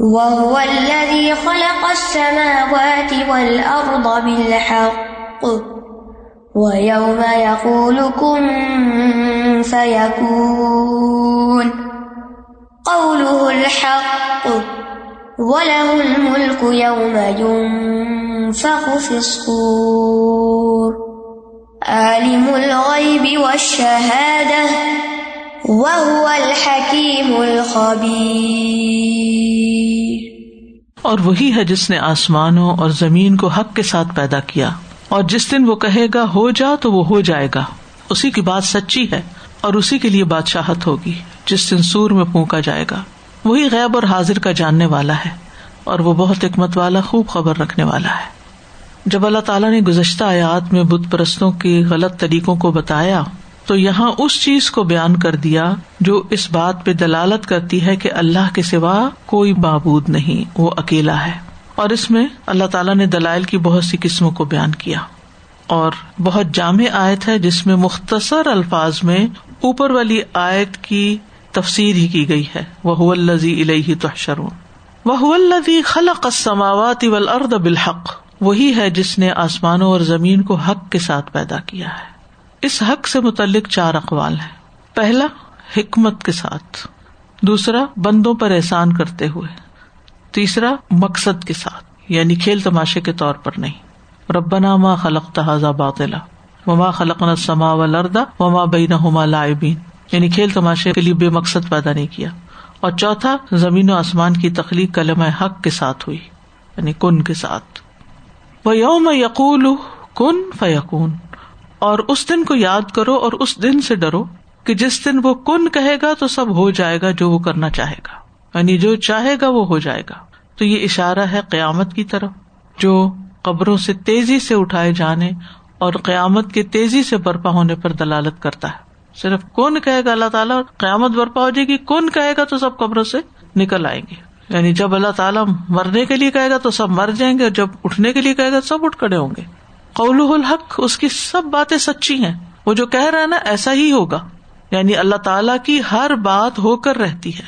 وهو الذي خلق السماوات والأرض بالحق. ويوم يقول كن فيكون. قوله الحق. وله الملك يوم ينفخ في الصور. عالم الغيب والشهادة. وهو الحكيم الخبير۔ اور وہی ہے جس نے آسمانوں اور زمین کو حق کے ساتھ پیدا کیا۔ اور جس دن وہ کہے گا، ہو جا تو وہ ہو جائے گا۔ اسی کی بات سچی ہے اور اسی کے لیے بادشاہت ہوگی، جس دن سور میں پونکا جائے گا۔ وہی غیب اور حاضر کا جاننے والا ہے اور وہ بہت حکمت والا، خوب خبر رکھنے والا ہے۔ جب اللہ تعالیٰ نے گزشتہ آیات میں بت پرستوں کے غلط طریقوں کو بتایا تو یہاں اس چیز کو بیان کر دیا جو اس بات پہ دلالت کرتی ہے کہ اللہ کے سوا کوئی معبود نہیں، وہ اکیلا ہے۔ اور اس میں اللہ تعالیٰ نے دلائل کی بہت سی قسموں کو بیان کیا۔ اور بہت جامع آیت ہے جس میں مختصر الفاظ میں اوپر والی آیت کی تفسیر ہی کی گئی ہے۔ وہ الزی الہی تحشرون۔ وہ الزی خلق السماوات والارض بالحق۔ وہی ہے جس نے آسمانوں اور زمین کو حق کے ساتھ پیدا کیا ہے۔ اس حق سے متعلق چار اقوال ہیں۔ پہلا، حکمت کے ساتھ۔ دوسرا، بندوں پر احسان کرتے ہوئے۔ تیسرا، مقصد کے ساتھ یعنی کھیل تماشے کے طور پر نہیں۔ ربنا ما خلق تحزا باطلا، وما خلق نہ سما و لردا وما بین ہوما لائبین یعنی کھیل تماشے کے لیے بے مقصد پیدا نہیں کیا۔ اور چوتھا، زمین و آسمان کی تخلیق کلم حق کے ساتھ ہوئی یعنی کن کے ساتھ۔ وہ یوم یقول کن فیقون اور اس دن کو یاد کرو اور اس دن سے ڈرو کہ جس دن وہ کن کہے گا تو سب ہو جائے گا جو وہ کرنا چاہے گا۔ یعنی جو چاہے گا وہ ہو جائے گا۔ تو یہ اشارہ ہے قیامت کی طرف، جو قبروں سے تیزی سے اٹھائے جانے اور قیامت کے تیزی سے برپا ہونے پر دلالت کرتا ہے۔ صرف کون کہے گا اللہ تعالیٰ قیامت برپا ہو جائے گی کون کہے گا تو سب قبروں سے نکل آئیں گے۔ یعنی جب اللہ تعالیٰ مرنے کے لیے کہے گا تو سب مر جائیں گے اور جب اٹھنے کے لیے کہے گا سب اٹھ کھڑے ہوں گے۔ قول الحق، اس کی سب باتیں سچی ہیں۔ وہ جو کہہ رہا ہے نا، ایسا ہی ہوگا۔ یعنی اللہ تعالیٰ کی ہر بات ہو کر رہتی ہے۔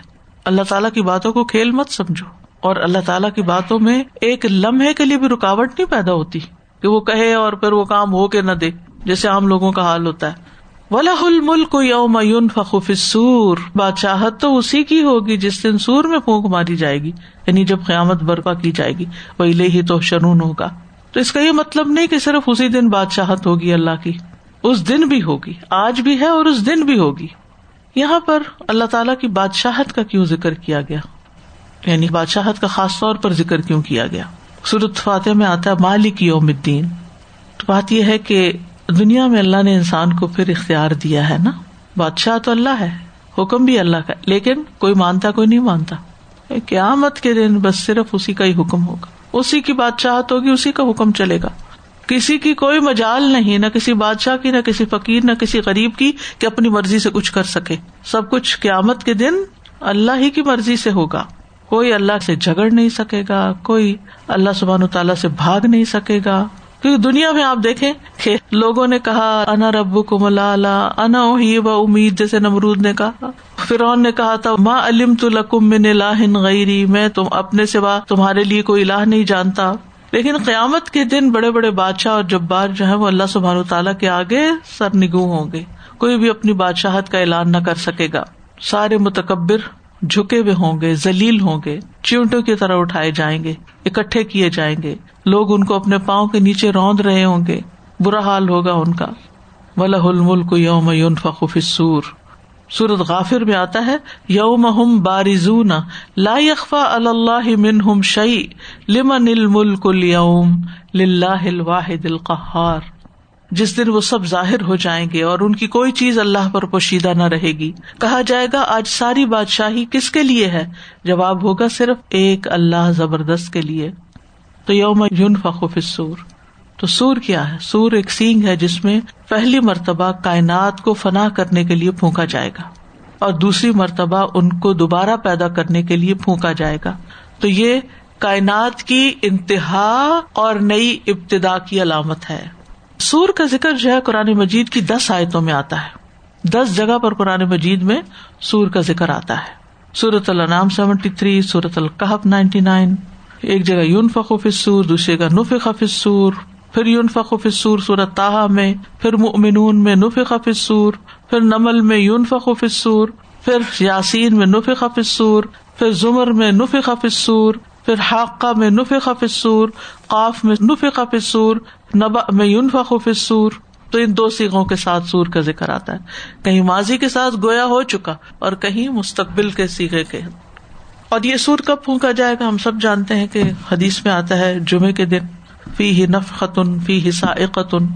اللہ تعالیٰ کی باتوں کو کھیل مت سمجھو۔ اور اللہ تعالیٰ کی باتوں میں ایک لمحے کے لیے بھی رکاوٹ نہیں پیدا ہوتی کہ وہ کہے اور پھر وہ کام ہو کے نہ دے۔ جیسے عام لوگوں کا حال ہوتا ہے۔ ولا الملک یوم فخوف سور بادشاہت تو اسی کی ہوگی جس دن سور میں پھونک ماری جائے گی۔ یعنی جب قیامت برپا کی جائے گی۔ وہ لے ہی تو شرون ہوگا۔ تو اس کا یہ مطلب نہیں کہ صرف اسی دن بادشاہت ہوگی اللہ کی، اس دن بھی ہوگی، آج بھی ہے اور اس دن بھی ہوگی۔ یہاں پر اللہ تعالیٰ کی بادشاہت کا کیوں ذکر کیا گیا؟ یعنی بادشاہت کا خاص طور پر ذکر کیوں کیا گیا؟ سورت فاتح میں آتا ہے، مالک یوم الدین۔ تو بات یہ ہے کہ دنیا میں اللہ نے انسان کو پھر اختیار دیا ہے نا؟ بادشاہ تو اللہ ہے، حکم بھی اللہ کا، لیکن کوئی مانتا، کوئی نہیں مانتا۔ قیامت کے دن بس صرف اسی کا ہی حکم ہوگا۔ اسی کی بادشاہت ہوگی، اسی کا حکم چلے گا۔ کسی کی کوئی مجال نہیں، نہ کسی بادشاہ کی، نہ کسی فقیر، نہ کسی غریب کی کہ اپنی مرضی سے کچھ کر سکے۔ سب کچھ قیامت کے دن اللہ ہی کی مرضی سے ہوگا۔ کوئی اللہ سے جھگڑ نہیں سکے گا، کوئی اللہ سبحان تعالیٰ سے بھاگ نہیں سکے گا۔ کیونکہ دنیا میں آپ دیکھیں کہ لوگوں نے کہا، انا رب کو ملا انا و امید، جیسے نمرود نے کہا۔ فرعون نے کہا تھا ماں علم تو لکم من لاہن غیری، میں تم اپنے سوا تمہارے لیے کوئی الہ نہیں جانتا۔ لیکن قیامت کے دن بڑے بڑے بادشاہ اور جبار جو ہے وہ اللہ سبحان تعالیٰ کے آگے سر نگو ہوں گے۔ کوئی بھی اپنی بادشاہت کا اعلان نہ کر سکے گا۔ سارے متکبر جھکے ہوئے ہوں گے، ذلیل ہوں گے، چیونٹوں کی طرح اٹھائے جائیں گے، اکٹھے کیے جائیں گے۔ لوگ ان کو اپنے پاؤں کے نیچے روند رہے ہوں گے۔ برا حال ہوگا ان کا۔ ولہ الملک یوم یون فخوف سور سورت غافر میں آتا ہے یوم ہم بارزون لا یخفا اللہ من ہم شعی لمن الملک اليوم للہ الواحد القہار جس دن وہ سب ظاہر ہو جائیں گے اور ان کی کوئی چیز اللہ پر پوشیدہ نہ رہے گی۔ کہا جائے گا، آج ساری بادشاہی کس کے لیے ہے؟ جواب ہوگا صرف ایک اللہ زبردست کے لیے۔ تو یوم یون فخوف سور تو سور کیا ہے؟ سور ایک سینگ ہے جس میں پہلی مرتبہ کائنات کو فنا کرنے کے لیے پھونکا جائے گا اور دوسری مرتبہ ان کو دوبارہ پیدا کرنے کے لیے پھونکا جائے گا۔ تو یہ کائنات کی انتہا اور نئی ابتدا کی علامت ہے۔ سور کا ذکر جو ہے قرآن مجید کی دس آیتوں میں آتا ہے۔ دس جگہ پر قرآن مجید میں سور کا ذکر آتا ہے۔ سورت النام سیونٹی تھری سورت القحب نائنٹی نائن ایک جگہ یون فقوف سور دوسری جگہ نف خفصور پھر یون فقوف سور سورت تاہا میں، پھر مؤمنون میں نف خفصور پھر نمل میں یون فقوف سور پھر یاسین میں نف خفصور پھر زمر میں نف خفصور پھر حاقہ میں نف خفصور قاف میں نف خفصور نبا میں یون فقوف سور تو ان دو سیگوں کے ساتھ سور کا ذکر آتا ہے۔ کہیں ماضی کے ساتھ گویا ہو چکا اور کہیں مستقبل کے سیگے کے۔ اور یہ سور کب پھونکا جائے گا ہم سب جانتے ہیں کہ حدیث میں آتا ہے جمعے کے دن۔ فی ہی نف خطن فی ہی سائقتن۔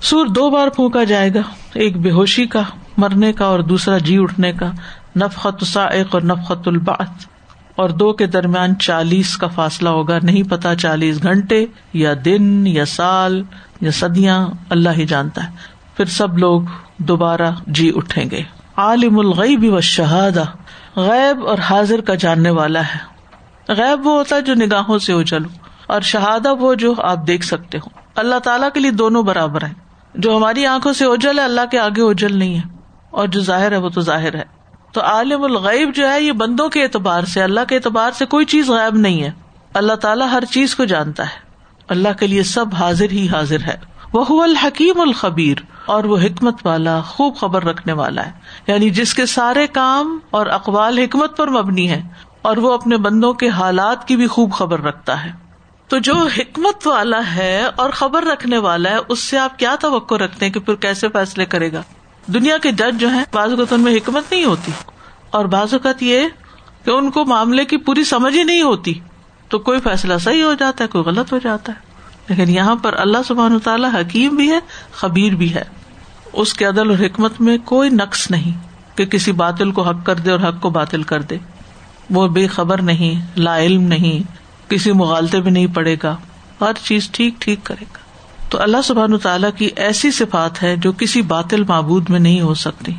سور دو بار پھونکا جائے گا، ایک بے ہوشی کا، مرنے کا اور دوسرا جی اٹھنے کا۔ نف سائق اور نف خط الباط اور دو کے درمیان چالیس کا فاصلہ ہوگا۔ نہیں پتا چالیس گھنٹے یا دن یا سال یا سدیاں اللہ ہی جانتا ہے۔ پھر سب لوگ دوبارہ جی اٹھیں گے۔ عالم الغیب و شہادہ غیب اور حاضر کا جاننے والا ہے۔ غیب وہ ہوتا ہے جو نگاہوں سے اجل ہو اور شہادہ وہ جو آپ دیکھ سکتے ہو۔ اللہ تعالیٰ کے لیے دونوں برابر ہیں۔ جو ہماری آنکھوں سے اجل ہے، اللہ کے آگے اجل نہیں ہے۔ اور جو ظاہر ہے، وہ تو ظاہر ہے۔ تو عالم الغیب جو ہے یہ بندوں کے اعتبار سے، اللہ کے اعتبار سے کوئی چیز غائب نہیں ہے۔ اللہ تعالیٰ ہر چیز کو جانتا ہے۔ اللہ کے لیے سب حاضر ہی حاضر ہے۔ وہ الحکیم الخبیر، اور وہ حکمت والا، خوب خبر رکھنے والا ہے۔ یعنی جس کے سارے کام اور اقوال حکمت پر مبنی ہے اور وہ اپنے بندوں کے حالات کی بھی خوب خبر رکھتا ہے۔ تو جو حکمت والا ہے اور خبر رکھنے والا ہے، اس سے آپ کیا توقع رکھتے ہیں کہ پھر کیسے فیصلے کرے گا؟ دنیا کے جج جو ہے بعض اوقات ان میں حکمت نہیں ہوتی۔ اور بعض اوقات یہ کہ ان کو معاملے کی پوری سمجھ ہی نہیں ہوتی۔ تو کوئی فیصلہ صحیح ہو جاتا ہے، کوئی غلط ہو جاتا ہے۔ لیکن یہاں پر اللہ سبحان تعالیٰ حکیم بھی ہے، خبیر بھی ہے۔ اس کے عدل اور حکمت میں کوئی نقص نہیں کہ کسی باطل کو حق کر دے اور حق کو باطل کر دے۔ وہ بے خبر نہیں، لا علم نہیں، کسی مغالطے بھی نہیں پڑے گا۔ ہر چیز ٹھیک ٹھیک کرے گا۔ تو اللہ سبحان تعالیٰ کی ایسی صفات ہے جو کسی باطل معبود میں نہیں ہو سکتی۔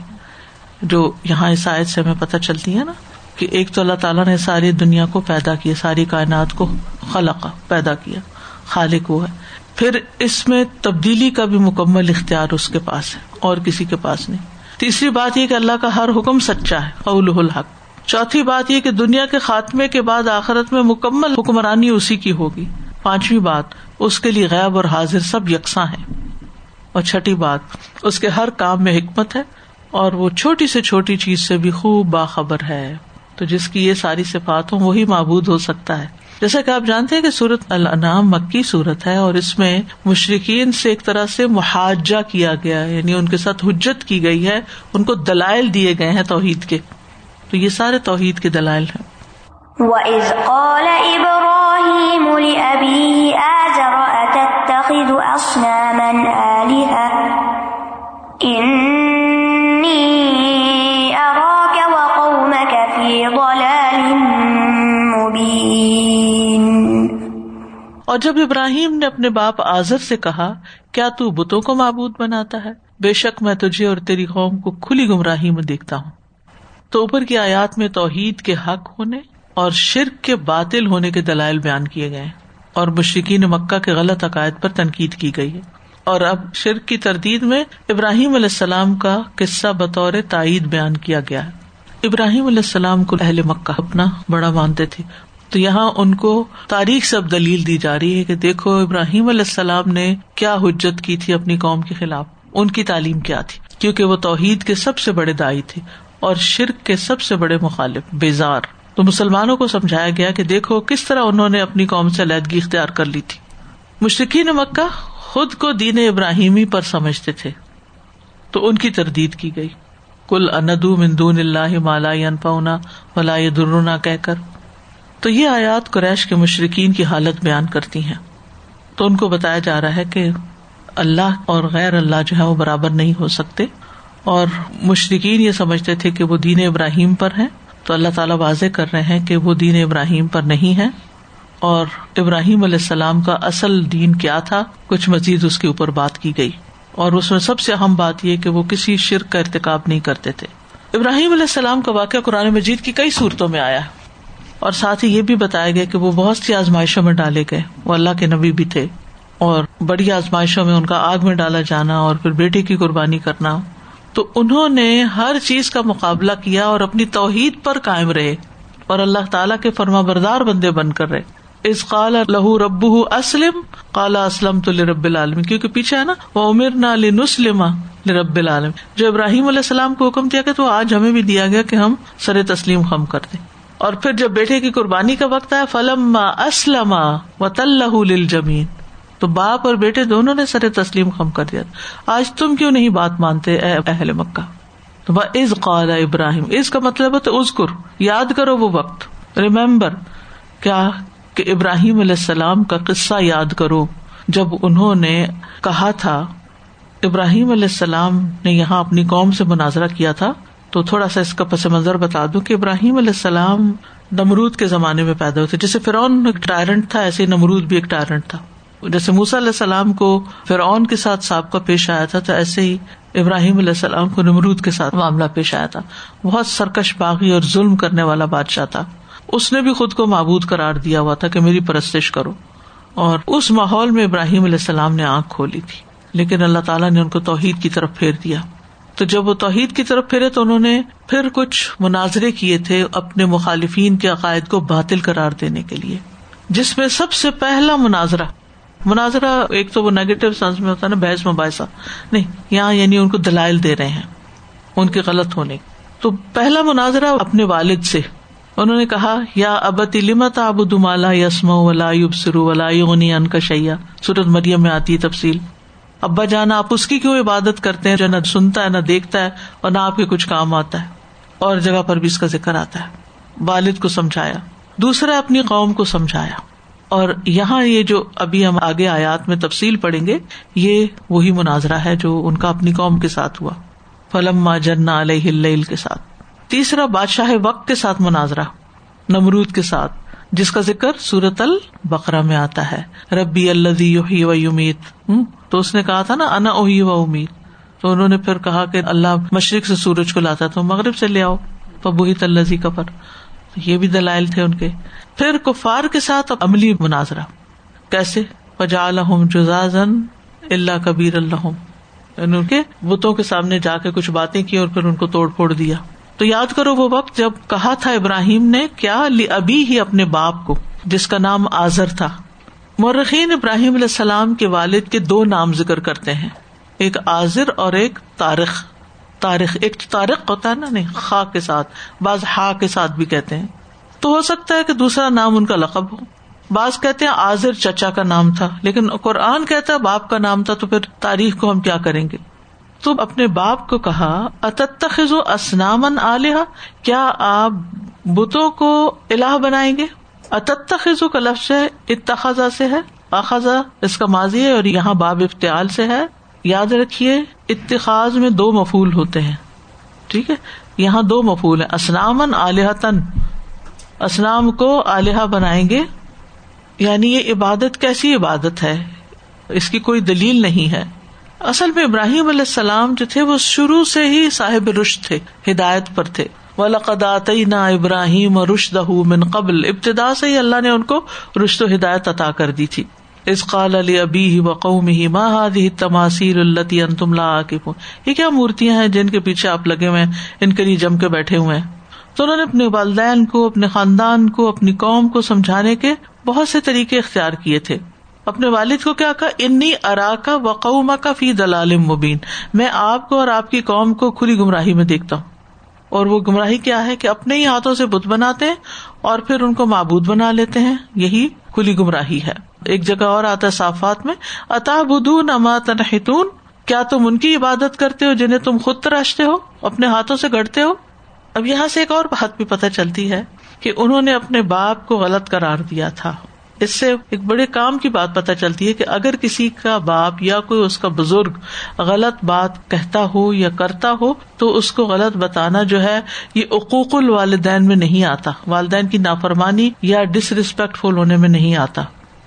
جو یہاں اس آیت سے ہمیں پتہ چلتی ہے نا کہ ایک تو اللہ تعالیٰ نے ساری دنیا کو پیدا کیا، ساری کائنات کو خلقا پیدا کیا، خالق وہ ہے۔ پھر اس میں تبدیلی کا بھی مکمل اختیار اس کے پاس ہے اور کسی کے پاس نہیں۔ تیسری بات یہ کہ اللہ کا ہر حکم سچا ہے قول الحق۔ چوتھی بات یہ کہ دنیا کے خاتمے کے بعد آخرت میں مکمل حکمرانی اسی کی ہوگی۔ پانچویں بات اس کے لیے غیب اور حاضر سب یکساں ہے اور چھٹی بات، اس کے ہر کام میں حکمت ہے اور وہ چھوٹی سے چھوٹی چیز سے بھی خوب باخبر ہے۔ تو جس کی یہ ساری صفات ہوں وہی معبود ہو سکتا ہے۔ جیسا کہ آپ جانتے ہیں کہ سورت الانعام مکی صورت ہے اور اس میں مشرقین سے ایک طرح سے محاجہ کیا گیا یعنی ان کے ساتھ حجت کی گئی ہے، ان کو دلائل دیے گئے ہیں توحید کے۔ تو یہ سارے توحید کے دلائل ہیں۔ وَإِذْ قَالَ إِبْرَاهِيمُ لِأَبِيهِ آزَرَ أَتَتَّخِذُ أَصْنَامًا آلِهَةً؟ إِنِّي أَرَاكَ وَقَوْمَكَ فِي ضَلَالٍ اور جب ابراہیم نے اپنے باپ آزر سے کہا، کیا تو بتوں کو معبود بناتا ہے؟ بے شک میں تجھے اور تیری قوم کو کھلی گمراہی میں دیکھتا ہوں۔ تو اوپر کی آیات میں توحید کے حق ہونے اور شرک کے باطل ہونے کے دلائل بیان کیے گئے اور مشرقین مکہ کے غلط عقائد پر تنقید کی گئی ہے۔ اور اب شرک کی تردید میں ابراہیم علیہ السلام کا قصہ بطور تائید بیان کیا گیا ہے۔ ابراہیم علیہ السلام کو اہل مکہ اپنا بڑا مانتے تھے۔ تو یہاں ان کو تاریخ سے اب دلیل دی جا رہی ہے کہ دیکھو ابراہیم علیہ السلام نے کیا حجت کی تھی اپنی قوم کے خلاف۔ ان کی تعلیم کیا تھی؟ کیونکہ وہ توحید کے سب سے بڑے دائی تھے اور شرک کے سب سے بڑے مخالف، بیزار۔ تو مسلمانوں کو سمجھایا گیا کہ دیکھو کس طرح انہوں نے اپنی قوم سے علیحدگی اختیار کر لی تھی۔ مشرقین مکہ خود کو دین ابراہیمی پر سمجھتے تھے۔ تو ان کی تردید کی گئی۔ کل اندو مندون اللہ مالا انپونا ولا درنا کہہ کر۔ تو یہ آیات قریش کے مشرقین کی حالت بیان کرتی ہیں۔ تو ان کو بتایا جا رہا ہے کہ اللہ اور غیر اللہ جو ہے وہ برابر نہیں ہو سکتے۔ اور مشرقین یہ سمجھتے تھے کہ وہ دین ابراہیم پر ہے تو اللہ تعالیٰ واضح کر رہے ہیں کہ وہ دین ابراہیم پر نہیں ہے اور ابراہیم علیہ السلام کا اصل دین کیا تھا؟ کچھ مزید اس کے اوپر بات کی گئی۔ اور اس میں سب سے اہم بات یہ کہ وہ کسی شرک کا ارتقاب نہیں کرتے تھے۔ ابراہیم علیہ السلام کا واقعہ قرآن مجید کی کئی صورتوں میں آیا۔ اور ساتھ ہی یہ بھی بتایا گیا کہ وہ بہت سی آزمائشوں میں ڈالے گئے۔ وہ اللہ کے نبی بھی تھے۔ اور بڑی آزمائشوں میں ان کا آگ میں ڈالا جانا اور پھر بیٹے کی قربانی کرنا۔ تو انہوں نے ہر چیز کا مقابلہ کیا اور اپنی توحید پر قائم رہے اور اللہ تعالیٰ کے فرما بردار بندے بن کر رہے۔ اس قال لہو رب اسلم کالا اسلم تو رب العالم کیونکہ پیچھے ہے نا وہ امیر نہ نسلم رب العالم جو ابراہیم علیہ السلام کو حکم دیا کہ تو آج ہمیں بھی دیا گیا کہ ہم سر تسلیم خم کر دیں۔ اور پھر جب بیٹے کی قربانی کا وقت آیا فلم اسلم و تل جمین تو باپ اور بیٹے دونوں نے سر تسلیم خم کر دیا آج تم کیوں نہیں بات مانتے اے اہل مکہ؟ تو از قال ابراہیم، اس کا مطلب ہے تو ازکر یاد کرو وہ وقت۔ ریمبر کیا کہ ابراہیم علیہ السلام کا قصہ یاد کرو۔ جب انہوں نے کہا تھا، ابراہیم علیہ السلام نے یہاں اپنی قوم سے مناظرہ کیا تھا، تو تھوڑا سا اس کا پس منظر بتا دوں کہ ابراہیم علیہ السلام نمرود کے زمانے میں پیدا ہوتے جیسے فرعون ایک ٹائرنٹ تھا، ایسے نمرود بھی ایک ٹائرنٹ تھا۔ جیسے موسا علیہ السلام کو فرعون کے ساتھ سابقہ پیش آیا تھا، تو ایسے ہی ابراہیم علیہ السلام کو نمرود کے ساتھ معاملہ پیش آیا تھا۔ بہت سرکش، باغی اور ظلم کرنے والا بادشاہ تھا۔ اس نے بھی خود کو معبود قرار دیا ہوا تھا کہ میری پرستش کرو۔ اور اس ماحول میں ابراہیم علیہ السلام نے آنکھ کھولی تھی۔ لیکن اللہ تعالیٰ نے ان کو توحید کی طرف پھیر دیا۔ تو جب وہ توحید کی طرف پھرے تو انہوں نے پھر کچھ مناظرے کیے تھے اپنے مخالفین کے عقائد کو باطل قرار دینے کے لیے، جس میں سب سے پہلا مناظرہ مناظرہ ایک تو وہ نیگیٹو سینس میں ہوتا ہے نا، بحث مباحثہ۔ نہیں، یہاں یعنی ان کو دلائل دے رہے ہیں، ان کے غلط ہونے۔ تو پہلا مناظرہ اپنے والد سے۔ انہوں نے کہا، یا ابتی لمت آب دمالا یسم ولا یوب سرو ولا یونی ان کا شیا سورت مریم میں آتی ہے تفصیل۔ ابا جانا آپ اس کی کیوں عبادت کرتے ہیں جو نہ سنتا ہے، نہ دیکھتا ہے اور نہ آپ کے کچھ کام آتا ہے؟ اور جگہ پر بھی اس کا ذکر آتا ہے۔ والد کو سمجھایا۔ دوسرا اپنی قوم کو سمجھایا۔ اور یہاں یہ جو ابھی ہم آگے آیات میں تفصیل پڑیں گے، یہ وہی مناظرہ ہے جو ان کا اپنی قوم کے ساتھ ہوا۔ فلم جنا علیہ کے ساتھ۔ تیسرا بادشاہ وقت کے ساتھ مناظرہ، نمرود کے ساتھ، جس کا ذکر سورت البقرا میں آتا ہے۔ ربی اللہ و امید تو اس نے کہا تھا نا، انا اوہی و امید تو انہوں نے پھر کہا کہ اللہ مشرق سے سورج کو لاتا تو مغرب سے لے آؤ۔ پبوہی تلزی کفر یہ بھی دلائل تھے ان کے۔ پھر کفار کے ساتھ عملی مناظرہ۔ کیسے؟ پجا جزازن اللہ کبیر اللہ یعنی ان کے بتوں کے سامنے جا کے کچھ باتیں کی اور پھر ان کو توڑ پھوڑ دیا۔ تو یاد کرو وہ وقت جب کہا تھا ابراہیم نے، کیا ابھی ہی اپنے باپ کو؟ جس کا نام آزر تھا۔ مرخین ابراہیم علیہ السلام کے والد کے دو نام ذکر کرتے ہیں۔ ایک آزر اور ایک تاریخ تاریخ ایک تاریخ ہوتا ہے نا، نہیں خا کے ساتھ، بعض ہا کے ساتھ بھی کہتے ہیں۔ تو ہو سکتا ہے کہ دوسرا نام ان کا لقب ہو۔ بعض کہتے ہیں آزر چچا کا نام تھا، لیکن قرآن کہتا ہے باپ کا نام تھا تو پھر تاریخ کو ہم کیا کریں گے؟ تو اپنے باپ کو کہا اتخذ و اسنامن علیہ کیا آپ بتوں کو الہ بنائیں گے؟ اتخذ کا لفظ ہے، اتخذا سے ہے، اخذا اس کا ماضی ہے اور یہاں باب افتعال سے ہے۔ یاد رکھیے، اتخاذ میں دو مفول ہوتے ہیں۔ ٹھیک ہے؟ یہاں دو مفول ہیں اسنامن علیہ تن اسلام کو آلیہ بنائیں گے؟ یعنی یہ عبادت کیسی عبادت ہے؟ اس کی کوئی دلیل نہیں ہے۔ اصل میں ابراہیم علیہ السلام جو تھے وہ شروع سے ہی صاحب رشت تھے، ہدایت پر تھے۔ نہ ابراہیم رشد من قبل۔ ابتدا سے ہی اللہ نے ان کو رشت و ہدایت عطا کر دی تھی۔ اس قال علی ابی ہی و قوم ہی ماہی تماثیر التی ان تم لا یہ کیا مورتیاں ہیں جن کے پیچھے آپ لگے ہوئے ان کے لیے جم کے بیٹھے ہوئے ہیں۔ تو انہوں نے اپنے والدین کو، اپنے خاندان کو، اپنی قوم کو سمجھانے کے بہت سے طریقے اختیار کیے تھے۔ اپنے والد کو کیا کہا؟ انی ارا کا وقوما کا فی دلال مبین۔ میں آپ کو اور آپ کی قوم کو کھلی گمراہی میں دیکھتا ہوں۔ اور وہ گمراہی کیا ہے کہ اپنے ہی ہاتھوں سے بت بناتے ہیں اور پھر ان کو معبود بنا لیتے ہیں۔ یہی کھلی گمراہی ہے۔ ایک جگہ اور آتا ہے صافات میں۔ اتا بدون اما تنحتون کیا تم ان کی عبادت کرتے ہو جنہیں تم خود تراشتے ہو؟ اپنے ہاتھوں سے گڑتے ہو؟ اب یہاں سے ایک اور بات بھی پتہ چلتی ہے کہ انہوں نے اپنے باپ کو غلط کرار دیا تھا۔ اس سے ایک بڑے کام کی بات پتہ چلتی ہے کہ اگر کسی کا باپ یا کوئی اس کا بزرگ غلط بات کہتا ہو یا کرتا ہو، تو اس کو غلط بتانا جو ہے، یہ عقوق الوالدین میں نہیں آتا۔ والدین کی نافرمانی یا ڈس ریسپیکٹ فل ہونے میں نہیں آتا۔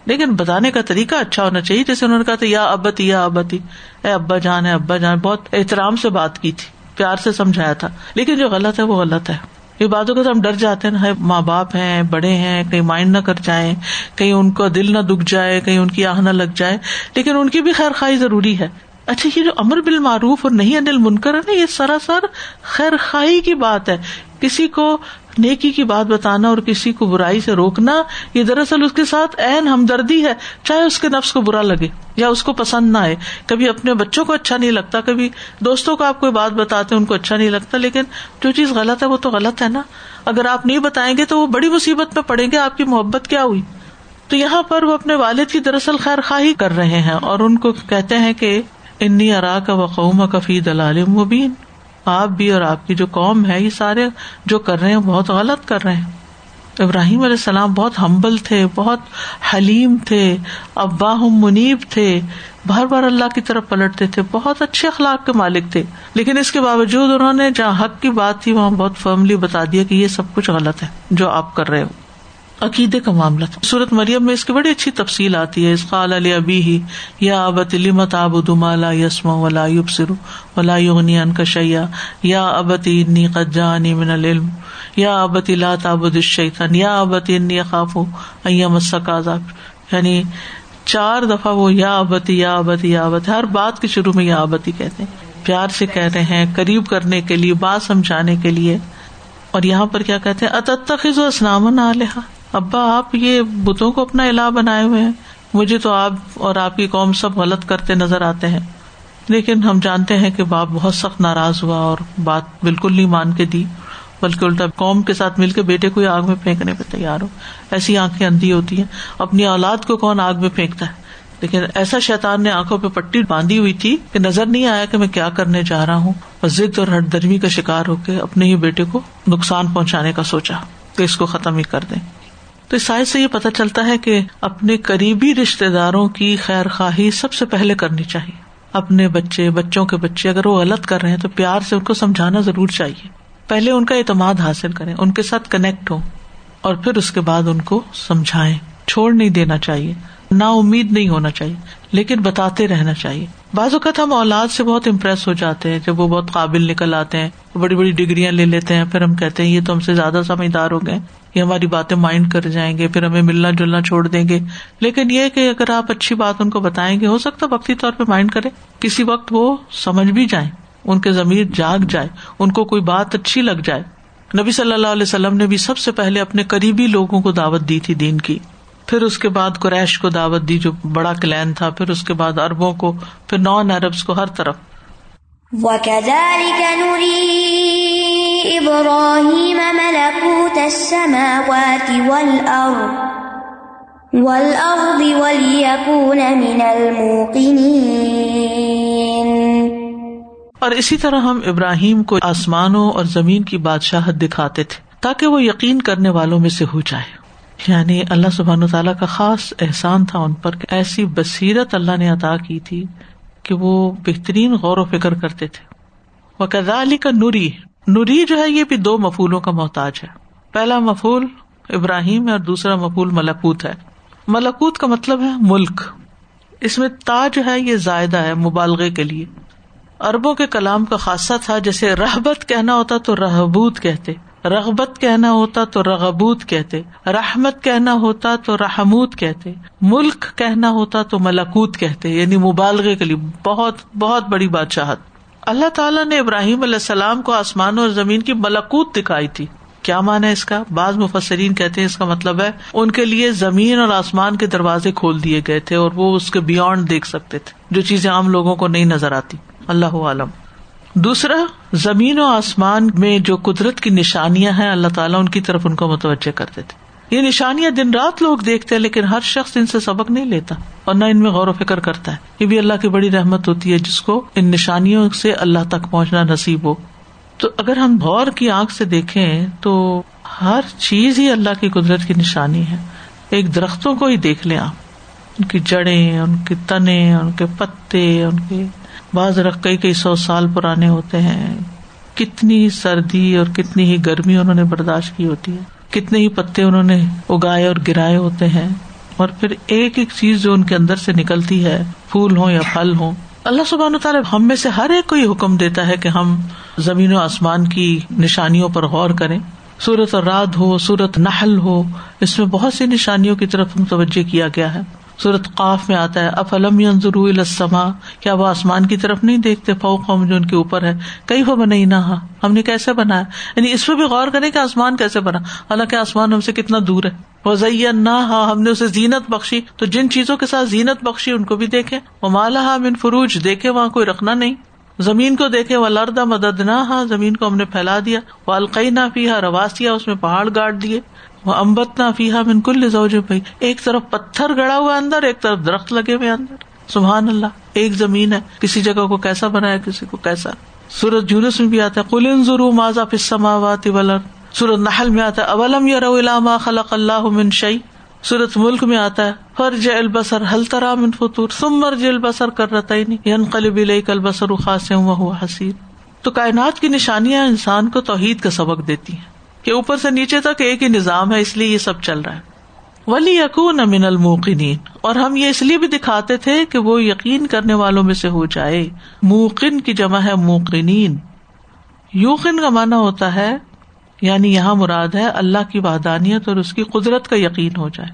لیکن بتانے کا طریقہ اچھا ہونا چاہیے۔ جیسے انہوں نے کہا تھا، یا ابتی یا ابتی۔ اے ابا جان ہے ابا جان، بہت احترام سے بات کی تھی۔ پیار سے سمجھایا تھا۔ لیکن جو غلط ہے وہ غلط ہے۔ یہ باتوں کو ہم ڈر جاتے ہیں ماں باپ ہیں، بڑے ہیں، کہیں مائنڈ نہ کر جائیں، کہیں ان کا دل نہ دکھ جائے، کہیں ان کی آہ نہ لگ جائے۔ لیکن ان کی بھی خیر خائی ضروری ہے۔ اچھا یہ جو امر بال معروف اور نہیں انل منکر ہے نا، یہ سراسر خیر خواہی کی بات ہے۔ کسی کو نیکی کی بات بتانا اور کسی کو برائی سے روکنا، یہ دراصل اس کے ساتھ این ہمدردی ہے، چاہے اس کے نفس کو برا لگے یا اس کو پسند نہ آئے۔ کبھی اپنے بچوں کو اچھا نہیں لگتا، کبھی دوستوں کو آپ کوئی بات بتاتے ان کو اچھا نہیں لگتا، لیکن جو چیز غلط ہے وہ تو غلط ہے نا۔ اگر آپ نہیں بتائیں گے تو وہ بڑی مصیبت میں پڑیں گے، آپ کی محبت کیا ہوئی؟ تو یہاں پر وہ اپنے والد کی دراصل خیر خواہی کر رہے ہیں اور ان کو کہتے ہیں کہ انی ارا کا وقوم کا فی دلال مبین۔ آپ بھی اور آپ کی جو قوم ہے، یہ سارے جو کر رہے ہیں، بہت غلط کر رہے ہیں۔ ابراہیم علیہ السلام بہت ہمبل تھے، بہت حلیم تھے ابا منیب تھے۔ بار بار اللہ کی طرف پلٹتے تھے، بہت اچھے اخلاق کے مالک تھے۔ لیکن اس کے باوجود انہوں نے جہاں حق کی بات تھی، وہاں بہت فرملی بتا دیا کہ یہ سب کچھ غلط ہے، جو آپ کر رہے ہو۔ عقیدے کا معاملہ تھا۔ سورت مریم میں اس کی بڑی اچھی تفصیل آتی ہے۔ اس قال علی ابی ہی یا ابت لمت آبد مالا یسما ولا یبصر ولا یغنی ان کا شیا یا ابتی انی قد جانی من العلم۔ یا ابتی لا تعبد الشیطان۔ یا ابتی انی اخاف ان مسک عذاب۔ یعنی چار دفعہ وہ یا ابتی یا ابتی یا ابتی ہر بات کے شروع میں یا ابتی کہتے ہیں۔ پیار سے کہہ رہے ہیں، قریب کرنے کے لیے، بات سمجھانے کے لیے۔ اور یہاں پر کیا کہتے ہیں؟ اتخذ اسلام علیہ ابا، آپ یہ بتوں کو اپنا الہ بنائے ہوئے ہیں۔ مجھے تو آپ اور آپ کی قوم سب غلط کرتے نظر آتے ہیں۔ لیکن ہم جانتے ہیں کہ باپ بہت سخت ناراض ہوا اور بات بالکل نہیں مان کے دی، بلکہ الٹا قوم کے ساتھ مل کے بیٹے کو آگ میں پھینکنے پہ تیار ہو۔ ایسی آنکھیں اندھی ہوتی ہیں۔ اپنی اولاد کو کون آگ میں پھینکتا ہے؟ لیکن ایسا شیتان نے آنکھوں پہ پٹی باندھی ہوئی تھی کہ نظر نہیں آیا کہ میں کیا کرنے جا رہا ہوں۔ اور ضد اور ہٹ درمی کا شکار ہو کے اپنے ہی بیٹے کو نقصان پہنچانے کا سوچا۔ کہ اس کو ختم ہی کر دیں۔ تو اس سائز سے یہ پتا چلتا ہے کہ اپنے قریبی رشتے داروں کی خیر خواہی سب سے پہلے کرنی چاہیے۔ اپنے بچے، بچوں کے بچے اگر وہ غلط کر رہے ہیں تو پیار سے ان کو سمجھانا ضرور چاہیے۔ پہلے ان کا اعتماد حاصل کریں، ان کے ساتھ کنیکٹ ہو اور پھر اس کے بعد ان کو سمجھائیں۔ چھوڑ نہیں دینا چاہیے، نا امید نہیں ہونا چاہیے، لیکن بتاتے رہنا چاہیے۔ بعض اوقات ہم اولاد سے بہت امپریس ہو جاتے ہیں، جب وہ بہت قابل نکل آتے ہیں، بڑی بڑی ڈگریاں لے لیتے ہیں، پھر ہم کہتے ہیں، یہ تو ہم سے زیادہ سمجھدار ہو گئے، یہ ہماری باتیں مائنڈ کر جائیں گے، پھر ہمیں ملنا جلنا چھوڑ دیں گے۔ لیکن یہ کہ اگر آپ اچھی بات ان کو بتائیں گے، ہو سکتا وقتی طور پہ مائنڈ کرے کسی وقت وہ سمجھ بھی جائیں، ان کے ضمیر جاگ جائے، ان کو کوئی بات اچھی لگ جائے۔ نبی صلی اللہ علیہ وسلم نے بھی سب سے پہلے اپنے قریبی لوگوں کو دعوت دی تھی دین کی۔ پھر اس کے بعد قریش کو دعوت دی جو بڑا کلین تھا پھر اس کے بعد اربوں کو پھر نان اربس کو ہر طرف۔ وَكَذَلِكَ نُرِي إِبْرَاهِيمَ مَلَكُوتَ السَّمَاوَاتِ وَالْأَرْضِ وَالْأَرْضِ وَلِيَكُونَ مِنَ الْمُوقِنِينَ۔ اور اسی طرح ہم ابراہیم کو آسمانوں اور زمین کی بادشاہت دکھاتے تھے تاکہ وہ یقین کرنے والوں میں سے ہو جائے۔ یعنی اللہ سبحان تعالیٰ کا خاص احسان تھا ان پر ایسی بصیرت اللہ نے عطا کی تھی کہ وہ بہترین غور و فکر کرتے تھے۔ وہ کزا علی کا نوری نوری جو ہے یہ بھی دو مفولوں کا محتاج ہے۔ پہلا مفول ابراہیم ہے اور دوسرا مفول ملکوت ہے۔ ملکوت کا مطلب ہے ملک۔ اس میں تا جو ہے یہ زائدہ ہے مبالغے کے لیے۔ اربوں کے کلام کا خاصہ تھا جیسے رحبت کہنا ہوتا تو رحبوت کہتے۔ رغبت کہنا ہوتا تو رغبوت کہتے، رحمت کہنا ہوتا تو رحمود کہتے، ملک کہنا ہوتا تو ملکوت کہتے یعنی مبالغے کے لیے بہت بہت بڑی بادشاہت۔ اللہ تعالیٰ نے ابراہیم علیہ السلام کو آسمان اور زمین کی ملکوت دکھائی تھی۔ کیا مانا ہے اس کا؟ بعض مفسرین کہتے ہیں اس کا مطلب ہے، ان کے لیے زمین اور آسمان کے دروازے کھول دیے گئے تھے اور وہ اس کے بیونڈ دیکھ سکتے تھے، جو چیزیں عام لوگوں کو نہیں نظر آتی۔ اللہ عالم دوسرا، زمین و آسمان میں جو قدرت کی نشانیاں ہیں، اللہ تعالیٰ ان کی طرف ان کو متوجہ کرتے تھے۔ یہ نشانیاں دن رات لوگ دیکھتے ہیں، لیکن ہر شخص ان سے سبق نہیں لیتا اور نہ ان میں غور و فکر کرتا ہے۔ یہ بھی اللہ کی بڑی رحمت ہوتی ہے، جس کو ان نشانیوں سے اللہ تک پہنچنا نصیب ہو۔ تو اگر ہم غور کی آنکھ سے دیکھیں، تو ہر چیز ہی اللہ کی قدرت کی نشانی ہے۔ ایک درختوں کو ہی دیکھ لیں آپ۔ ان کی جڑیں، ان کے تنے ان کے پتے، ان کے بعض رکھ کئی کئی سو سال پرانے ہوتے ہیں۔ کتنی سردی اور کتنی ہی گرمی انہوں نے برداشت کی ہوتی ہے۔ کتنے ہی پتے انہوں نے اگائے اور گرائے ہوتے ہیں۔ اور پھر ایک ایک چیز جو ان کے اندر سے نکلتی ہے، پھول ہو یا پھل ہو اللہ سبحان تعالیٰ ہم میں سے ہر ایک کو یہ حکم دیتا ہے کہ ہم زمین و آسمان کی نشانیوں پر غور کریں۔ سورت اور رات ہو سورت نحل ہو، اس میں بہت سی نشانیوں کی طرف متوجہ کیا گیا ہے۔ صورت قاف میں آتا ہے، افلم السما؟ کیا وہ آسمان کی طرف نہیں دیکھتے؟ فوقم جو ان کے اوپر ہے۔ کئی وہ بنائی نہ ہم نے کیسے بنایا؟ یعنی اس پہ بھی غور کریں کہ آسمان کیسے بنا۔ حالانکہ آسمان ہم سے کتنا دور ہے۔ وہ نہ ہم نے اسے زینت بخشی۔ تو جن چیزوں کے ساتھ زینت بخشی، ان کو بھی دیکھے وہ مالا ہا من فروج، دیکھے وہاں کوئی رکھنا نہیں۔ زمین کو دیکھے وہ لردا مدد نہ زمین کو ہم نے پھیلا دیا۔ وہ القئی نہ پیہا رواسیا اس میں پہاڑ گاڑ دیے۔ وہ امبت نہ فیحا من کل بھائی ایک طرف پتھر گڑا ہوا اندر، ایک طرف درخت لگے ہوئے اندر۔ سبحان اللہ، ایک زمین ہے۔ کسی جگہ کو کیسا بنایا، کسی کو کیسا۔ سورج جونس میں بھی آتا ہے کل ضرور ماضا فسماوات ولر سورت نحل میں آتا ہے، اولم یا رو خلق اللہ من شعی سورت ملک میں آتا ہے، فرج البسر حل ترا من فطور؟ سمر جل بسر کر رہتا ہی نہیں ین قلب کل بسر خاص ہوا حسین تو کائنات کی نشانیاں انسان کو توحید کا سبق دیتی ہیں۔ کہ اوپر سے نیچے تک ایک ہی نظام ہے، اس لیے یہ سب چل رہا ہے۔ ولی یقون امن الموقنین اور ہم یہ اس لیے بھی دکھاتے تھے کہ وہ یقین کرنے والوں میں سے ہو جائے۔ موقن کی جمع ہے موقنین۔ یوقن کا مانا ہوتا ہے یعنی یہاں مراد ہے اللہ کی وحدانیت اور اس کی قدرت کا یقین ہو جائے۔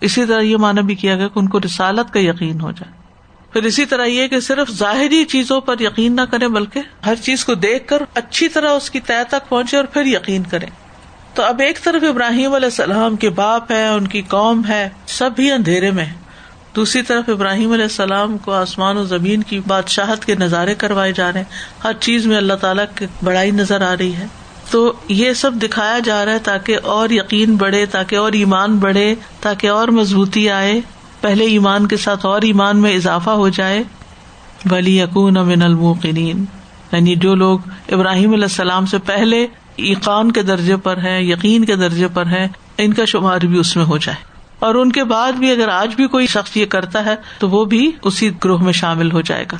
اسی طرح یہ مانا بھی کیا گیا کہ ان کو رسالت کا یقین ہو جائے۔ پھر اسی طرح یہ کہ صرف ظاہری چیزوں پر یقین نہ کرے بلکہ ہر چیز کو دیکھ کر اچھی طرح اس کی طے تک پہنچے اور پھر یقین کرے تو اب ایک طرف ابراہیم علیہ السلام کے باپ ہے ان کی قوم ہے، سب بھی اندھیرے میں دوسری طرف ابراہیم علیہ السلام کو آسمان و زمین کی بادشاہت کے نظارے کروائے جا رہے ہیں۔ ہر چیز میں اللہ تعالیٰ کی بڑائی نظر آ رہی ہے۔ تو یہ سب دکھایا جا رہا ہے تاکہ اور یقین بڑھے، تاکہ اور ایمان بڑھے، تاکہ اور مضبوطی آئے۔ پہلے ایمان کے ساتھ اور ایمان میں اضافہ ہو جائے بلی یقون امن الموقنین یعنی جو لوگ ابراہیم علیہ السلام سے پہلے ایقان کے درجے پر ہے یقین کے درجے پر ہے ان کا شمار بھی اس میں ہو جائے۔ اور ان کے بعد بھی اگر آج بھی کوئی شخص یہ کرتا ہے، تو وہ بھی اسی گروہ میں شامل ہو جائے گا۔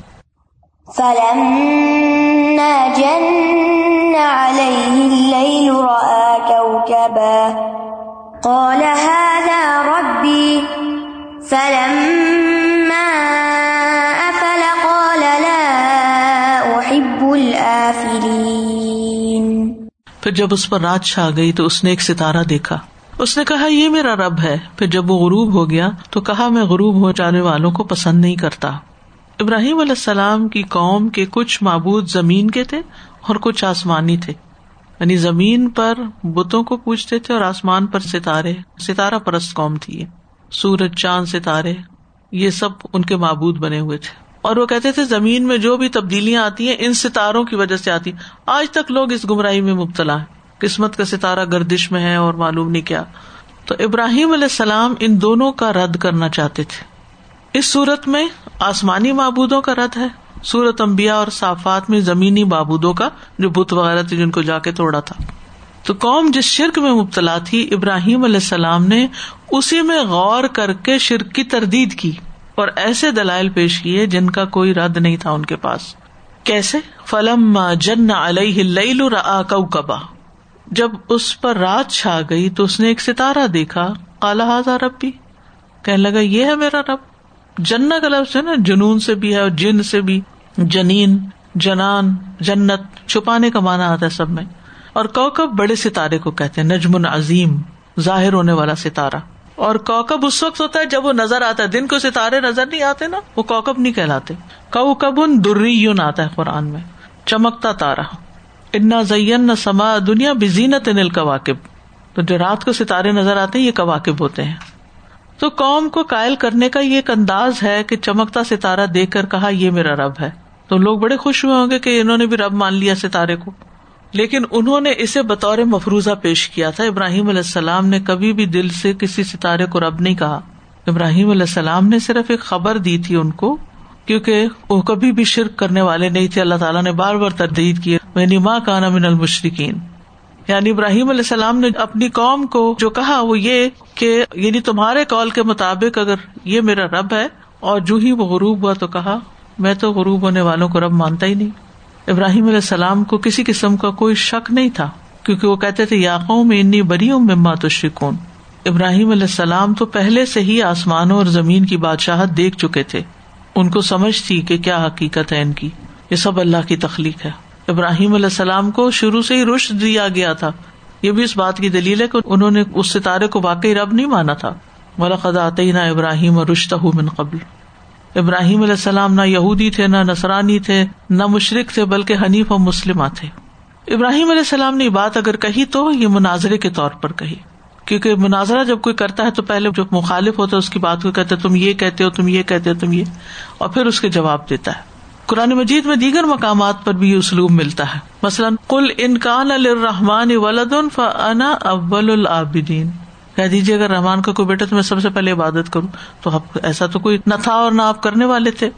پھر جب اس پر رات چھا گئی تو اس نے ایک ستارہ دیکھا۔ اس نے کہا، یہ میرا رب ہے۔ پھر جب وہ غروب ہو گیا تو کہا، میں غروب ہو جانے والوں کو پسند نہیں کرتا۔ ابراہیم علیہ السلام کی قوم کے کچھ معبود زمین کے تھے اور کچھ آسمانی تھے۔ یعنی زمین پر بتوں کو پوچھتے تھے اور آسمان پر ستارے، ستارہ پرست قوم تھی سورج، چاند، ستارے، یہ سب ان کے معبود بنے ہوئے تھے۔ اور وہ کہتے تھے، زمین میں جو بھی تبدیلیاں آتی ہیں، ان ستاروں کی وجہ سے آتی۔ آج تک لوگ اس گمراہی میں مبتلا ہے قسمت کا ستارہ گردش میں ہے اور معلوم نہیں کیا۔ تو ابراہیم علیہ السلام ان دونوں کا رد کرنا چاہتے تھے۔ اس صورت میں آسمانی معبودوں کا رد ہے۔ سورت امبیا اور صافات میں زمینی معبودوں کا جو بت وغیرہ تھے جن کو جا کے توڑا تھا۔ تو قوم جس شرک میں مبتلا تھی، ابراہیم علیہ السلام نے اسی میں غور کر کے شرک کی تردید کی اور ایسے دلائل پیش کیے جن کا کوئی رد نہیں تھا ان کے پاس۔ کیسے؟ فلم جن علیہ کبا جب اس پر رات چھا گئی تو اس نے ایک ستارہ دیکھا۔ کالا رب بھی کہنے لگا، یہ ہے میرا رب۔ جن کا لفظ ہے نا، جنون سے بھی ہے اور جن سے بھی۔ جنین، جنان، جنت، چھپانے کا مانا آتا ہے سب میں۔ اور کوکب بڑے ستارے کو کہتے ہیں، نجم عظیم، ظاہر ہونے والا ستارہ۔ اور کوکب اس وقت ہوتا ہے جب وہ نظر آتا ہے۔ دن کو ستارے نظر نہیں آتے نا، وہ کوکب نہیں کہلاتے۔ کو کب ان دری یون آتا ہے قرآن میں، چمکتا تارا انا زین نہ سما دنیا بزینت نل واقب تو جو رات کو ستارے نظر آتے یہ کواقب ہوتے ہیں۔ تو قوم کو قائل کرنے کا یہ ایک انداز ہے کہ چمکتا ستارہ دیکھ کر کہا، یہ میرا رب ہے۔ تو لوگ بڑے خوش ہوئے ہوں گے کہ انہوں نے بھی رب مان لیا ستارے کو۔ لیکن انہوں نے اسے بطور مفروضہ پیش کیا تھا۔ ابراہیم علیہ السلام نے کبھی بھی دل سے کسی ستارے کو رب نہیں کہا۔ ابراہیم علیہ السلام نے صرف ایک خبر دی تھی ان کو، کیونکہ وہ کبھی بھی شرک کرنے والے نہیں تھے۔ اللہ تعالیٰ نے بار بار تردید کی یعنی ماں کانا من المشرقین یعنی ابراہیم علیہ السلام نے اپنی قوم کو جو کہا وہ یہ کہ یعنی تمہارے کال کے مطابق اگر یہ میرا رب ہے اور جو ہی وہ غروب ہوا تو کہا، میں تو غروب ہونے والوں کو رب مانتا ہی نہیں۔ ابراہیم علیہ السلام کو کسی قسم کا کوئی شک نہیں تھا، کیونکہ وہ کہتے تھے یاقوں میں انی بری ہوں مما تو شکون ابراہیم علیہ السلام تو پہلے سے ہی آسمانوں اور زمین کی بادشاہت دیکھ چکے تھے۔ ان کو سمجھ تھی کہ کیا حقیقت ہے ان کی۔ یہ سب اللہ کی تخلیق ہے۔ ابراہیم علیہ السلام کو شروع سے ہی رشت دیا گیا تھا۔ یہ بھی اس بات کی دلیل ہے کہ انہوں نے اس ستارے کو واقعی رب نہیں مانا تھا۔ ملقد آتے ابراہیم اور رشتہ من قبل۔ ابراہیم علیہ السلام نہ یہودی تھے، نہ نسرانی تھے، نہ مشرق تھے، بلکہ حنیف اور مسلم تھے۔ ابراہیم علیہ السلام نے یہ بات اگر کہی تو یہ مناظرے کے طور پر کہی۔ کیونکہ مناظرہ جب کوئی کرتا ہے تو پہلے جو مخالف ہوتا ہے اس کی بات کو کہتے تم یہ کہتے ہو، تم یہ کہتے ہو، تم یہ، اور پھر اس کے جواب دیتا ہے۔ قرآن مجید میں دیگر مقامات پر بھی یہ اسلوب ملتا ہے۔ مثلاً کل انکان الرحمان ولاد فنا اول العابدین کہہ دیجیے اگر رحمان کا کوئی بیٹا تو میں سب سے پہلے عبادت کروں۔ تو ایسا تو کوئی نہ تھا اور نہ آپ کرنے والے تھے۔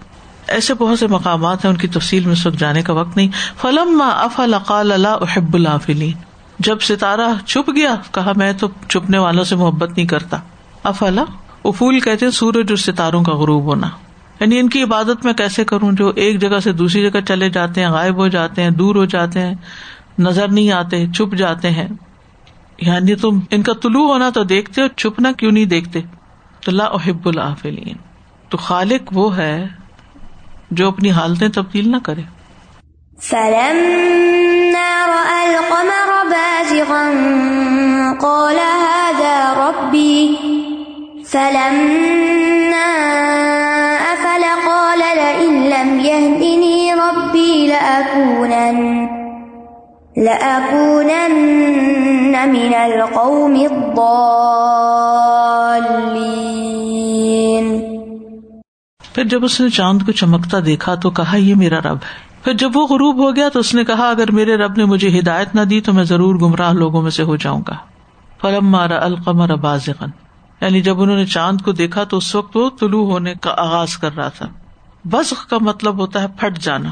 ایسے بہت سے مقامات ہیں ان کی تفصیل میں سب جانے کا وقت نہیں۔ فلم افل اقال اللہ احب العافلین جب ستارہ چھپ گیا، کہا میں تو چھپنے والوں سے محبت نہیں کرتا۔ افلا افول کہتے سورج اور ستاروں کا غروب ہونا۔ یعنی ان کی عبادت میں کیسے کروں؟ جو ایک جگہ سے دوسری جگہ چلے جاتے ہیں، غائب ہو جاتے ہیں، دور ہو جاتے ہیں، نظر نہیں آتے، چھپ جاتے ہیں۔ یعنی تم ان کا طلوع ہونا تو دیکھتے ہو چھپنا کیوں نہیں دیکھتے؟ تو اللہ احب العافلین۔ تو خالق وہ ہے جو اپنی حالتیں تبدیل نہ کرے۔ قال هذا ربي۔ فلما أفل قال لئن لم يهدني ربي لأكونن۔ لأكونن من القوم الضالين. پھر جب اس نے چاند کو چمکتا دیکھا تو کہا، یہ میرا رب ہے۔ پھر جب وہ غروب ہو گیا تو اس نے کہا، اگر میرے رب نے مجھے ہدایت نہ دی تو میں ضرور گمراہ لوگوں میں سے ہو جاؤں گا۔ فلم مارا القمر بازغن یعنی جب انہوں نے چاند کو دیکھا تو اس وقت وہ طلوع ہونے کا آغاز کر رہا تھا۔ بزخ کا مطلب ہوتا ہے پھٹ جانا۔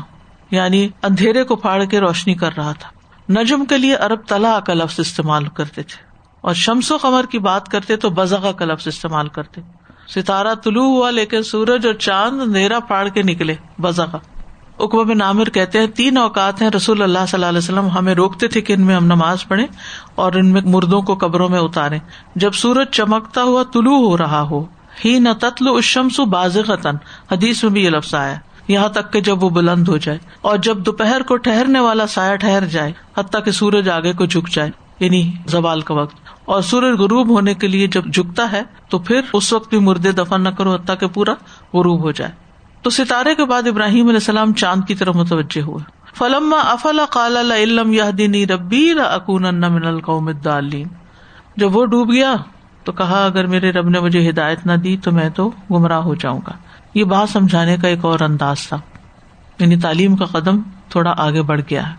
یعنی اندھیرے کو پھاڑ کے روشنی کر رہا تھا۔ نجم کے لیے ارب طلح کا لفظ استعمال کرتے تھے اور شمس و قمر کی بات کرتے تو بزغ کا لفظ استعمال کرتے ستارہ طلوع ہوا لیکن سورج اور چاند اندھیرا پھاڑ کے نکلے بزغ اقبا بن عامر کہتے ہیں، تین اوقات ہیں، رسول اللہ صلی اللہ علیہ وسلم ہمیں روکتے تھے کہ ان میں ہم نماز پڑھیں اور ان میں مردوں کو قبروں میں اتارے جب سورج چمکتا ہوا طلوع ہو رہا ہو ہی نہ تتل اشمس باز قطن حدیث میں بھی یہ لفظ آیا یہاں تک کہ جب وہ بلند ہو جائے اور جب دوپہر کو ٹہرنے والا سایہ ٹہر جائے، حتیٰ کہ سورج آگے کو جھک جائے یعنی زوال کا وقت۔ اور سورج غروب ہونے کے لیے جب جھکتا ہے، تو پھر اس وقت بھی مردے دفن نہ کرو، حتیٰ کہ پورا غروب ہو جائے۔ تو ستارے کے بعد ابراہیم علیہ السلام چاند کی طرف متوجہ ہوئے۔ فلم افلا قال علم یہ دینی ربی من القوم الدالین جب وہ ڈوب گیا، تو کہا، اگر میرے رب نے مجھے ہدایت نہ دی، تو میں تو گمراہ ہو جاؤں گا۔ یہ بات سمجھانے کا ایک اور انداز تھا۔ یعنی تعلیم کا قدم تھوڑا آگے بڑھ گیا ہے۔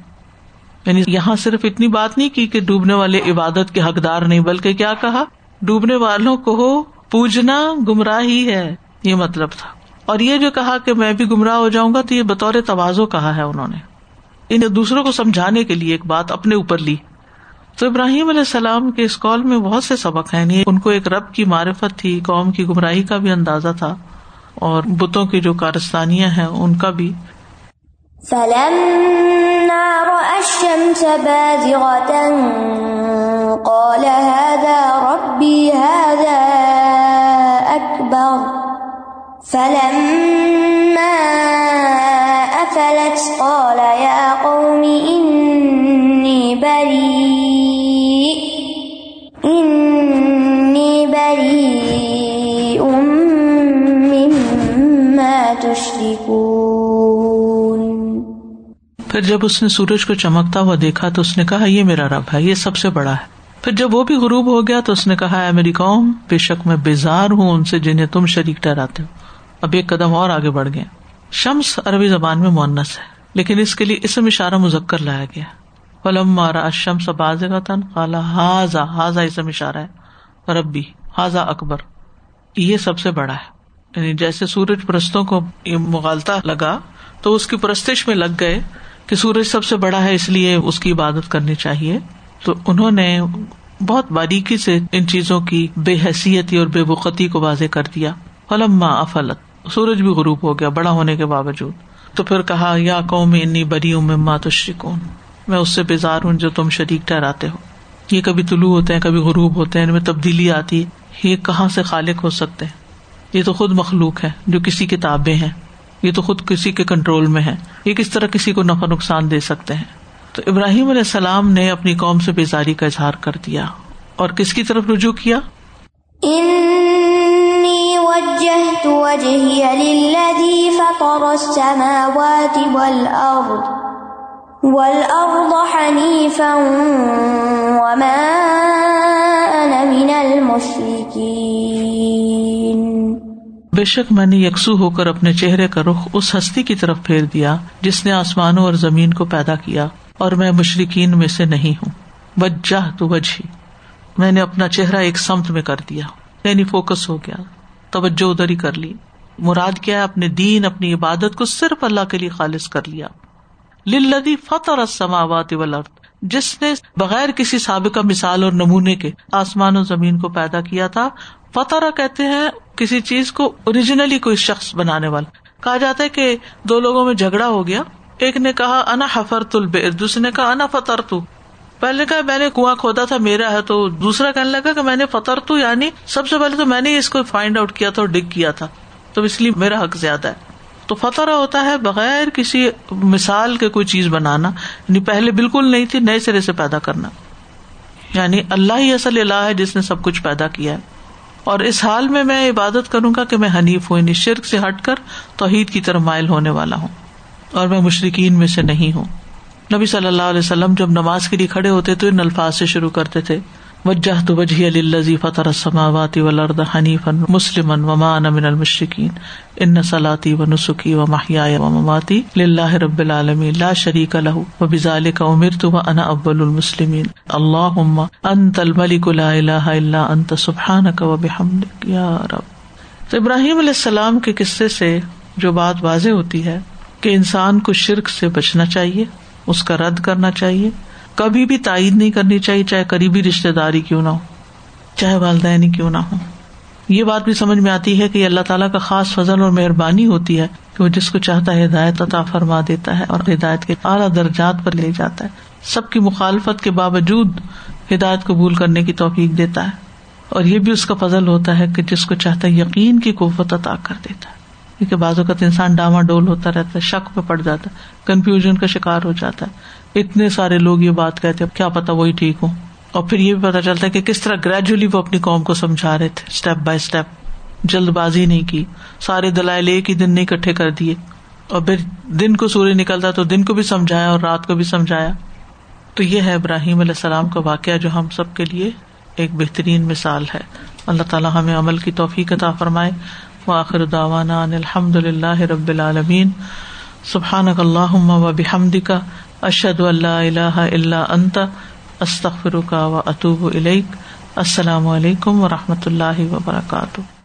یعنی یہاں صرف اتنی بات نہیں کی کہ ڈوبنے والے عبادت کے حقدار نہیں، بلکہ کیا کہا؟ ڈوبنے والوں کو پوجنا گمراہ ہی ہے، یہ مطلب تھا۔ اور یہ جو کہا کہ میں بھی گمراہ ہو جاؤں گا تو یہ بطور توازو کہا ہے انہوں نے۔ انہیں دوسروں کو سمجھانے کے لیے ایک بات اپنے اوپر لی۔ تو ابراہیم علیہ السلام کے اس کال میں بہت سے سبق ہیں۔ یعنی ان کو ایک رب کی معرفت تھی، قوم کی گمراہی کا بھی اندازہ تھا۔ اور بتوں کی جو کارستانیاں ہیں، ان کا بھی۔ فلما أفلت قال يا قوم إني بريء إني بريء مما تشركون پھر جب اس نے سورج کو چمکتا ہوا دیکھا تو اس نے کہا، یہ میرا رب ہے، یہ سب سے بڑا ہے۔ پھر جب وہ بھی غروب ہو گیا تو اس نے کہا ہے میری قوم، بے شک میں بیزار ہوں ان سے جنہیں تم شریک ٹہراتے ہو۔ اب ایک قدم اور آگے بڑھ گئے۔ شمس عربی زبان میں مونس ہے، لیکن اس کے لیے اسم اشارہ مزکر لایا گیا فلم مارا شمس باز کا تن کالا ہاضا ہاضا اسم اشارہ ہے۔ ربی ہاضا اکبر۔ یہ سب سے بڑا ہے۔ یعنی جیسے سورج پرستوں کو یہ مغالتا لگا، تو اس کی پرستش میں لگ گئے کہ سورج سب سے بڑا ہے، اس لیے اس کی عبادت کرنی چاہیے۔ تو انہوں نے بہت باریکی سے ان چیزوں کی بے حیثیتی اور بے بقتی کو واضح کر دیا۔ فلم افلت سورج بھی غروب ہو گیا، بڑا ہونے کے باوجود۔ تو پھر کہا، یا قوم، انی بری ہوں میں تشریکون میں اس سے بیزار ہوں جو تم شریک ٹھہراتے ہو۔ یہ کبھی طلوع ہوتے ہیں، کبھی غروب ہوتے ہیں، ان میں تبدیلی آتی ہے۔ یہ کہاں سے خالق ہو سکتے ہیں؟ یہ تو خود مخلوق ہے جو کسی کتابیں ہیں، یہ تو خود کسی کے کنٹرول میں ہے یہ کس طرح کسی کو نفع نقصان دے سکتے ہیں؟ تو ابراہیم علیہ السلام نے اپنی قوم سے بیزاری کا اظہار کر دیا۔ اور کس کی طرف رجوع کیا؟ فطر السماوات والأرض حنيفا وما أنا من المشركين بے شک میں نے یکسو ہو کر اپنے چہرے کا رخ اس ہستی کی طرف پھیر دیا جس نے آسمانوں اور زمین کو پیدا کیا اور میں مشرقین میں سے نہیں ہوں۔ وجہ تو وجہ میں نے اپنا چہرہ ایک سمت میں کر دیا۔ یعنی فوکس ہو گیا۔ توجہ ادھر ہی کر لی۔ مراد کیا ہے؟ اپنے دین، اپنی عبادت کو صرف اللہ کے لیے خالص کر لیا۔ لدی فتح سماوات ولرد جس نے بغیر کسی سابقہ مثال اور نمونے کے آسمان و زمین کو پیدا کیا تھا۔ فتح کہتے ہیں کسی چیز کو اوریجنلی کوئی شخص بنانے والا۔ کہا جاتا ہے کہ دو لوگوں میں جھگڑا ہو گیا۔ ایک نے کہا، انا حفر تل دوسرے نے کہا، انا فتر تو پہلے کہا، میں نے کنواں کھودا تھا، میرا ہے۔ تو دوسرا کہنے لگا کہ، میں نے فتر تو یعنی سب سے پہلے تو میں نے اس کو فائنڈ آؤٹ کیا تھا اور ڈگ کیا تھا۔ تو اس لیے میرا حق زیادہ ہے۔ تو فتح ہوتا ہے بغیر کسی مثال کے کوئی چیز بنانا یعنی پہلے بالکل نہیں تھی، نئے سرے سے پیدا کرنا۔ یعنی اللہ ہی اصل اللہ ہے، جس نے سب کچھ پیدا کیا ہے۔ اور اس حال میں میں عبادت کروں گا کہ میں حنیف ہوں یعنی شرک سے ہٹ کر توحید کی طرف مائل ہونے والا ہوں اور میں مشرقین میں سے نہیں ہوں۔ نبی صلی اللہ علیہ وسلم جب نماز کے لیے کھڑے ہوتے تو ان الفاظ سے شروع کرتے تھے۔ وجہ تو وجہ الزی فتح السماوات والارض حنیفا مسلما وما انا من المشرکین. ان صلاتی و نسخی و محیای و مماتی للہ رب العالمین. لا شریک له وبذلك امرت وانا اول المسلمین. اللهم انت الملك لا الہ الا انت سبحانك وبحمدك یا رب. تو ابراہیم علیہ السلام کے قصے سے جو بات واضح ہوتی ہے کہ انسان کو شرک سے بچنا چاہیے، اس کا رد کرنا چاہیے کبھی بھی تائید نہیں کرنی چاہیے، چاہے قریبی رشتے داری کیوں نہ ہو، چاہے والدین کیوں نہ ہو۔ یہ بات بھی سمجھ میں آتی ہے کہ اللہ تعالیٰ کا خاص فضل اور مہربانی ہوتی ہے کہ وہ جس کو چاہتا ہے ہدایت عطا فرما دیتا ہے اور ہدایت کے اعلیٰ درجات پر لے جاتا ہے۔ سب کی مخالفت کے باوجود ہدایت قبول کرنے کی توفیق دیتا ہے۔ اور یہ بھی اس کا فضل ہوتا ہے کہ جس کو چاہتا ہے یقین کی قوت عطا کر دیتا ہے۔ کیونکہ بعض اوقات انسان ڈاما ڈول ہوتا رہتا ہے، شک پہ پڑ جاتا ہے کنفیوژن کا شکار ہو جاتا ہے۔ اتنے سارے لوگ یہ بات کہتے اب کیا پتا وہی ٹھیک ہو اور پھر یہ بھی پتا چلتا ہے کہ کس طرح گریجولی وہ اپنی قوم کو سمجھا رہے تھے اسٹیپ بائی اسٹیپ جلد بازی نہیں کی، سارے دلائل ایک ہی دن نہیں اکٹھے کر دیے۔ اور پھر دن کو سورج نکلتا تو دن کو بھی سمجھایا اور رات کو بھی سمجھایا۔ تو یہ ہے ابراہیم علیہ السلام کا واقعہ جو ہم سب کے لیے ایک بہترین مثال ہے۔ اللہ تعالیٰ ہمیں عمل کی توفیق عطا فرمائے۔ وآخر دعوانا ان الحمد للہ رب العالمین۔ سبحانک اللہم و بحمدک۔ اشد اللہ اللہ الہ الا انت و اطوب السلام علیکم و رحمۃ اللہ وبرکاتہ.